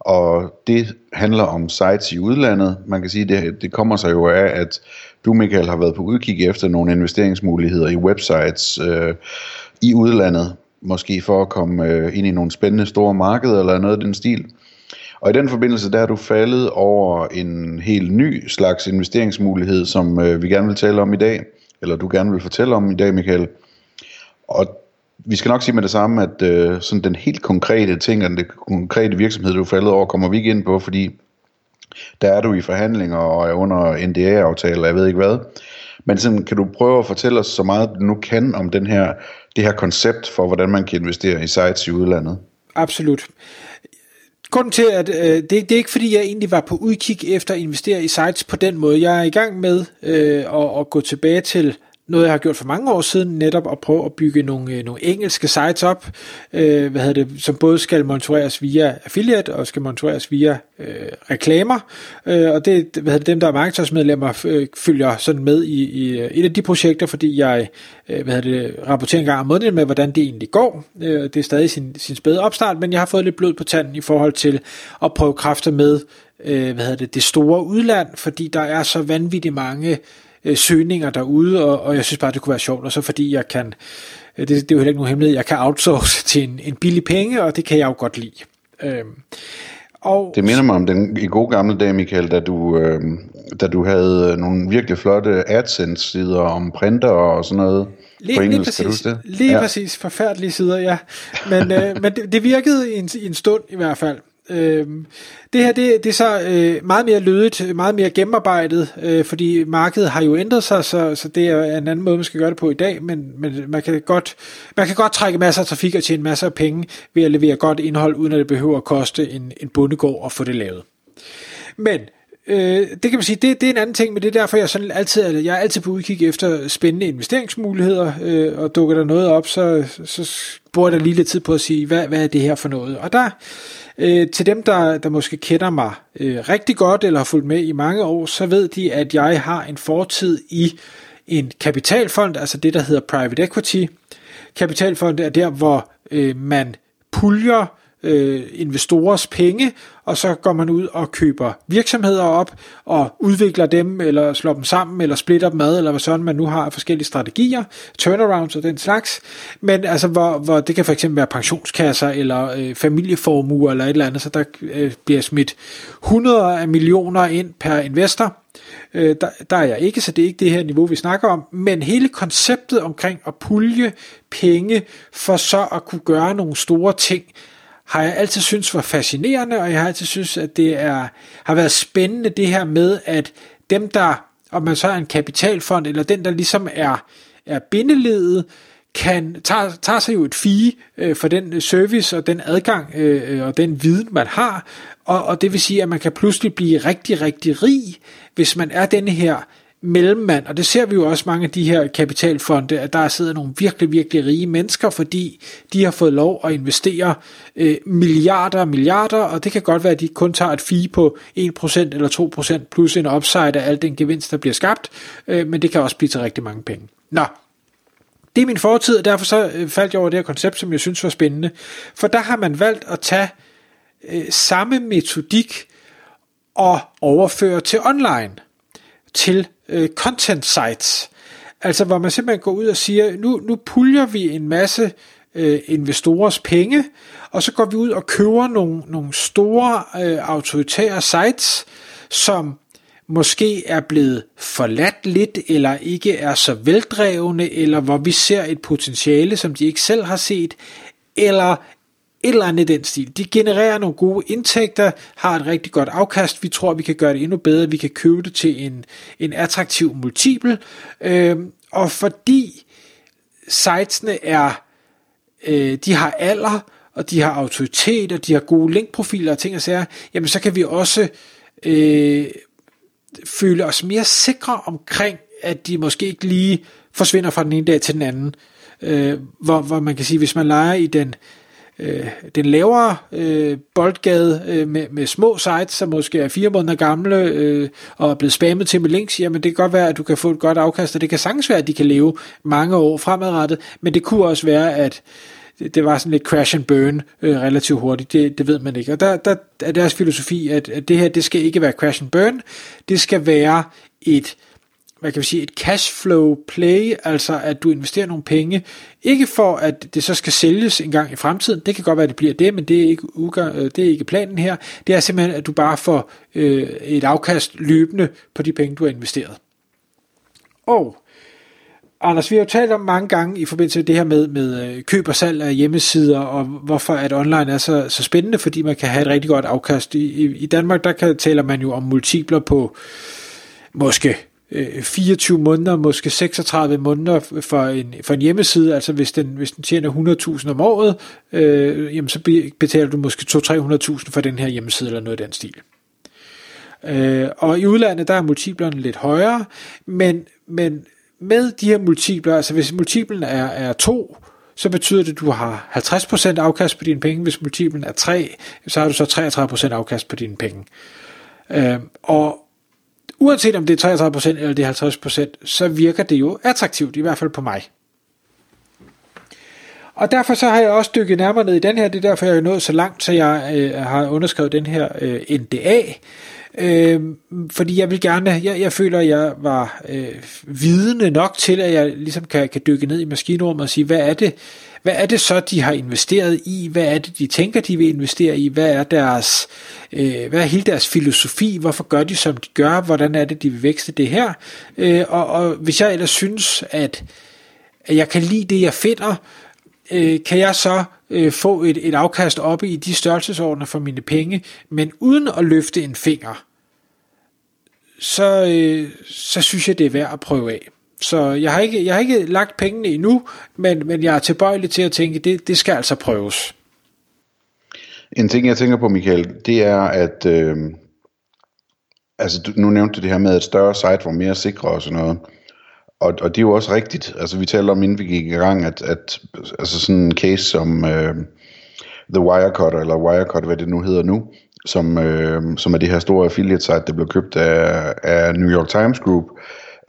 Og det handler om sites i udlandet. Man kan sige, det, det kommer sig jo af, at du Michael har været på udkig efter nogle investeringsmuligheder i websites øh, i udlandet. Måske for at komme øh, ind i nogle spændende store markeder eller noget af den stil. Og i den forbindelse, der er du faldet over en helt ny slags investeringsmulighed, som øh, vi gerne vil tale om i dag, eller du gerne vil fortælle om i dag, Michael. Og vi skal nok sige med det samme, at øh, sådan den helt konkrete ting, og den konkrete virksomhed, du er faldet over, kommer vi ikke ind på, fordi der er du i forhandlinger og er under NDA-aftaler, jeg ved ikke hvad. Men sådan, kan du prøve at fortælle os så meget, du nu kan om den her, det her koncept for, hvordan man kan investere i sites i udlandet? Absolut. Grunden til, at øh, det, det er ikke fordi, jeg egentlig var på udkig efter at investere i sites på den måde. Jeg er i gang med øh, at, at gå tilbage til noget, jeg har gjort for mange år siden, netop at prøve at bygge nogle, øh, nogle engelske sites op, øh, hvad hedder det, som både skal monitoreres via affiliate og skal monitoreres via øh, reklamer. Øh, og det, hvad hedder det, dem, der er markedsmedlemmer, øh, følger sådan med i, i øh, et af de projekter, fordi jeg øh, hvad hedder det, rapporterer en gang om måneden med, hvordan det egentlig går. Øh, det er stadig sin, sin spæde opstart, men jeg har fået lidt blod på tanden i forhold til at prøve kræfter med øh, hvad hedder det, det store udland, fordi der er så vanvittigt mange øh, søgninger derude, og, og jeg synes bare, det kunne være sjovt, og så fordi jeg kan, øh, det, det er jo heller ikke nogen hemmelighed, jeg kan outsource til en, en billig penge, og det kan jeg jo godt lide. Øh, og, det minder mig om den i gode gamle dag, Michael, da du, øh, da du havde nogle virkelig flotte AdSense-sider om printer og sådan noget. Lige, på engelsk, lige præcis, det? lige ja. præcis, forfærdelige sider, ja. Men, øh, men det, det virkede i en, i en stund i hvert fald. Øhm, det her det, det er så øh, meget mere lødigt, meget mere gennemarbejdet, øh, fordi markedet har jo ændret sig, så, så det er en anden måde, man skal gøre det på i dag, men, men man, kan godt, man kan godt trække masser af trafik og tjene masser af penge ved at levere godt indhold, uden at det behøver at koste en, en bundegård at få det lavet. Men øh, det kan man sige, det, det er en anden ting, men det er derfor, jeg sådan altid, jeg er altid på udkig efter spændende investeringsmuligheder, øh, og dukker der noget op, så, så bruger jeg lige lidt tid på at sige, hvad, hvad er det her for noget? Og der Øh, til dem, der, der måske kender mig øh, rigtig godt, eller har fulgt med i mange år, så ved de, at jeg har en fortid i en kapitalfond, altså det, der hedder private equity. Kapitalfond er der, hvor øh, man puljer øh, investorers penge, og så går man ud og køber virksomheder op og udvikler dem, eller slår dem sammen, eller splitter dem ad, eller hvad sådan man nu har forskellige strategier, turnarounds og den slags. Men altså, hvor, hvor det kan for eksempel være pensionskasser, eller øh, familieformuer, eller et eller andet, så der øh, bliver smidt 100 af millioner ind per investor. Øh, der, der er jeg ikke, så det er ikke det her niveau, vi snakker om. Men hele konceptet omkring at pulje penge for så at kunne gøre nogle store ting, har jeg altid synes var fascinerende, og jeg har altid synes, at det er, har været spændende det her med, at dem der, om man så er en kapitalfond, eller den der ligesom er, er bindeledet, kan tager, tager sig jo et fee øh, for den øh, service og den adgang øh, øh, og den viden, man har, og, og det vil sige, at man kan pludselig blive rigtig, rigtig rig, hvis man er denne her mellemmand, og det ser vi jo også mange af de her kapitalfonde, at der sidder nogle virkelig, virkelig rige mennesker, fordi de har fået lov at investere øh, milliarder og milliarder, og det kan godt være, at de kun tager et fee på 1% eller 2% plus en upside af al den gevinst, der bliver skabt, øh, men det kan også blive til rigtig mange penge. Nå, det er min fortid, og derfor så øh, faldt jeg over det her koncept, som jeg synes var spændende, for der har man valgt at tage øh, samme metodik og overføre til online, til øh, content sites. Altså hvor man simpelthen går ud og siger, nu, nu puljer vi en masse øh, investorers penge, og så går vi ud og køber nogle, nogle store øh, autoritære sites, som måske er blevet forladt lidt, eller ikke er så veldrevne, eller hvor vi ser et potentiale, som de ikke selv har set, eller et eller andet i den stil. De genererer nogle gode indtægter, har et rigtig godt afkast. Vi tror, vi kan gøre det endnu bedre. Vi kan købe det til en, en attraktiv multiple. Øh, og fordi sitesene er, øh, de har alder, og de har autoritet, og de har gode linkprofiler og ting og sager, jamen så kan vi også øh, føle os mere sikre omkring, at de måske ikke lige forsvinder fra den ene dag til den anden. Øh, hvor, hvor man kan sige, hvis man leger i den øh, den lavere øh, boldgade øh, med, med små sites, som måske er fire måneder gamle øh, og er blevet spammet til med links, jamen det kan godt være, at du kan få et godt afkast, og det kan sagtens være, at de kan leve mange år fremadrettet, men det kunne også være, at det var sådan lidt crash and burn øh, relativt hurtigt, det, det ved man ikke. Og der, der er deres filosofi, at, at det her, det skal ikke være crash and burn, det skal være et hvad kan vi sige, et cashflow play, altså at du investerer nogle penge, ikke for at det så skal sælges en gang i fremtiden, det kan godt være, at det bliver det, men det er ikke, udgang, øh, det er ikke planen her, det er simpelthen, at du bare får øh, et afkast løbende på de penge, du har investeret. Og Anders, vi har jo talt om mange gange i forbindelse med det her med, med øh, køb og salg af hjemmesider, og hvorfor at online er så, så spændende, fordi man kan have et rigtig godt afkast. I, i, i Danmark, der kan, taler man jo om multipler på måske Øh, 24 måneder, måske 36 måneder for en, for en hjemmeside, altså hvis den, hvis den tjener 100.000 om året, øh, jamen så betaler du måske 200-300.000 for den her hjemmeside, eller noget i den stil. Øh, og i udlandet, der er multiplerne lidt højere, men, men med de her multipler, altså hvis multiplen er, er 2, så betyder det, at du har 50% afkast på dine penge. Hvis multiplen er 3, så har du så 33% afkast på dine penge. Øh, og uanset om det er 33% eller det er 50%, så virker det jo attraktivt, i hvert fald på mig. Og derfor så har jeg også dykket nærmere ned i den her, det er derfor jeg er nået så langt, så jeg øh, har underskrevet den her øh, NDA, øh, fordi jeg vil gerne, jeg, jeg føler, at jeg var øh, vidende nok til, at jeg ligesom kan, kan dykke ned i maskinrummet og sige, hvad er det, hvad er det så, de har investeret i? Hvad er det, de tænker, de vil investere i? Hvad er deres, øh, hvad er hele deres filosofi? Hvorfor gør de, som de gør? Hvordan er det, de vil vækste det her? Øh, og, og hvis jeg ellers synes, at, at jeg kan lide det, jeg finder, øh, kan jeg så øh, få et, et afkast oppe i de størrelsesordner for mine penge, men uden at løfte en finger, så, øh, så synes jeg, det er værd at prøve af. Så jeg har ikke, jeg har ikke lagt pengene endnu, men, men jeg er tilbøjelig til at tænke, det, det skal altså prøves. En ting, jeg tænker på, Michael, det er, at øh, altså, du, nu nævnte du det her med, at større site var mere sikre og sådan noget. Og, og det er jo også rigtigt. Altså, vi talte om, inden vi gik i gang, at, at altså sådan en case som øh, The Wirecut, eller Wirecut, hvad det nu hedder nu, som, øh, som er det her store affiliate site, der blev købt af, af New York Times Group,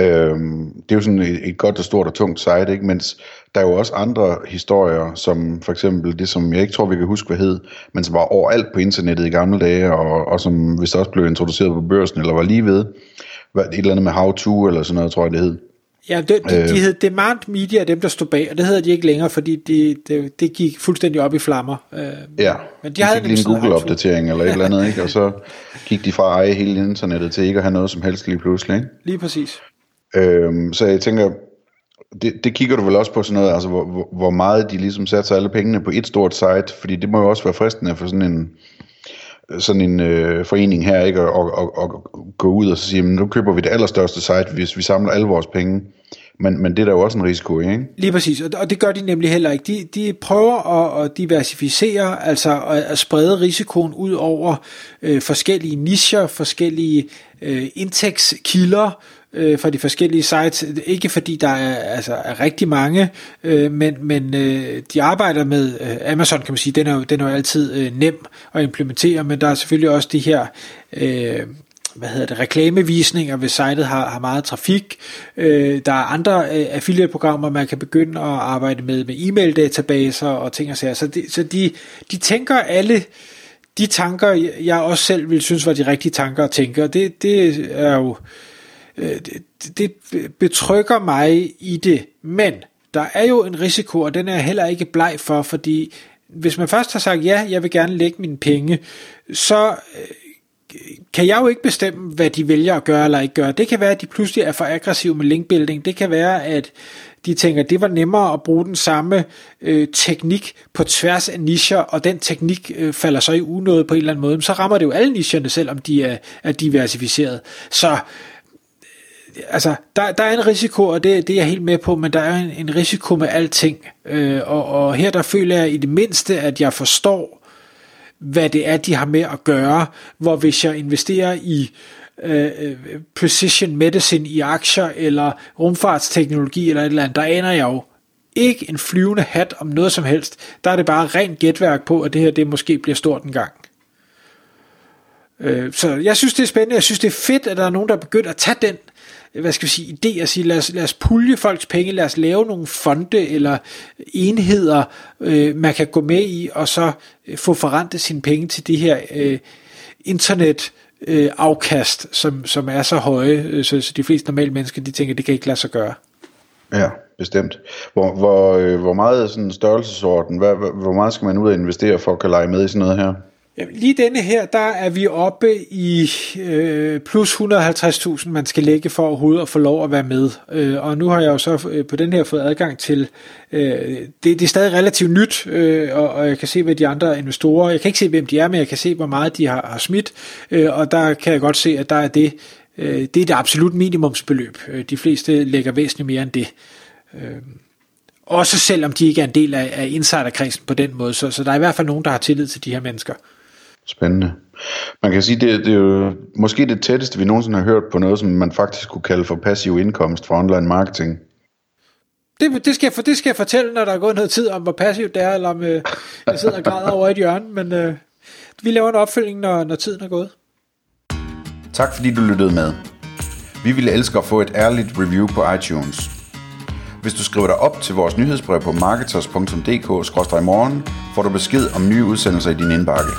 Øhm, det er jo sådan et, et godt og stort og tungt site, ikke? mens der er jo også andre historier, som for eksempel det, som jeg ikke tror, vi kan huske, hvad hed, men som var overalt på internettet i gamle dage, og, og som hvis også blev introduceret på børsen, eller var lige ved, et eller andet med how to, eller sådan noget, tror jeg det hed. Ja, det, de, øh, de hed Demand Media, dem der stod bag, og det hedder de ikke længere, fordi det, det, det gik fuldstændig op i flammer. Øh, ja, men de, de havde lige en Google-opdatering eller et eller andet, ikke? og så gik de fra at eje hele internettet til ikke at have noget som helst lige pludselig. Ikke? Lige præcis. Øhm, så jeg tænker, det, det kigger du vel også på sådan noget, altså hvor, hvor meget de ligesom satser alle pengene på et stort site, fordi det må jo også være fristende for sådan en, sådan en øh, forening her, ikke, og, og, og, og gå ud og så sige, nu køber vi det allerstørste site, hvis vi samler alle vores penge. Men, men det er der jo også en risiko ikke? Lige præcis, og det gør de nemlig heller ikke. De, de prøver at, at diversificere, altså at, at sprede risikoen ud over øh, forskellige nischer, forskellige øh, indtægtskilder, øh, fra de forskellige sites. Ikke fordi der er, altså, er rigtig mange, øh, men, men øh, de arbejder med øh, Amazon, kan man sige, den er jo, den er jo altid øh, nem at implementere, men der er selvfølgelig også de her... Øh, hvad hedder det, reklamevisninger, hvis sitet har, har meget trafik. Øh, der er andre øh, affiliate-programmer, man kan begynde at arbejde med, med e-mail-databaser og ting og sager. Så, de, så de, de tænker alle de tanker, jeg også selv vil synes var de rigtige tanker at tænke, og det, det er jo Øh, Øh, det, det betrykker mig i det, men der er jo en risiko, og den er jeg heller ikke bleg for, fordi hvis man først har sagt, ja, jeg vil gerne lægge mine penge, så øh, kan jeg jo ikke bestemme, hvad de vælger at gøre eller ikke gøre. Det kan være, at de pludselig er for aggressive med linkbuilding. Det kan være, at de tænker, at det var nemmere at bruge den samme øh, teknik på tværs af nischer, og den teknik øh, falder så i unåde på en eller anden måde. Så rammer det jo alle nicherne, selvom de er, er diversificeret. Så altså, der, der er en risiko, og det, det er jeg helt med på, men der er en, en risiko med alting. Øh, og, og her der føler jeg i det mindste, at jeg forstår, hvad det er, de har med at gøre, hvor hvis jeg investerer i øh, øh, precision medicine i aktier, eller rumfartsteknologi, eller et eller andet, der aner jeg jo ikke en flyvende hat om noget som helst. Der er det bare rent gætværk på, at det her det måske bliver stort en gang. Øh, så jeg synes, det er spændende. Jeg synes, det er fedt, at der er nogen, der er begyndt at tage den hvad skal vi sige, idé at sige, lad os, lad os pulje folks penge, lad os lave nogle fonde eller enheder, øh, man kan gå med i, og så øh, få forrentet sine penge til de her øh, internet øh, afkast, som, som er så høje, øh, så, så de fleste normale mennesker, de tænker, det kan ikke lade sig gøre. Ja, bestemt. Hvor, hvor, øh, hvor meget er sådan størrelsesorden, hvad, hvor meget skal man ud og investere for at kan lege med i sådan noget her? Lige denne her, der er vi oppe i øh, plus 150.000, man skal lægge for overhovedet at få lov at være med. Øh, og nu har jeg jo så øh, på den her fået adgang til, øh, det, det er stadig relativt nyt, øh, og, og jeg kan se, hvad de andre investorer, jeg kan ikke se, hvem de er, men jeg kan se, hvor meget de har, har smidt, øh, og der kan jeg godt se, at der er det, øh, det er det absolut minimumsbeløb. Øh, de fleste lægger væsentligt mere end det. Øh, også selvom de ikke er en del af, af insiderkredsen på den måde, så, så der er i hvert fald nogen, der har tillid til de her mennesker. Spændende. Man kan sige, det, det er jo måske det tætteste, vi nogensinde har hørt på noget, som man faktisk kunne kalde for passiv indkomst for online marketing. Det, det, skal jeg, det skal jeg fortælle, når der er gået noget tid om, hvor passivt det er, eller om øh, jeg sidder og græder over et hjørne, men øh, vi laver en opfølging, når, når tiden er gået. Tak fordi du lyttede med. Vi ville elske at få et ærligt review på iTunes. Hvis du skriver dig op til vores nyhedsbrev på marketers.dk-morgen, får du besked om nye udsendelser i din indbakke.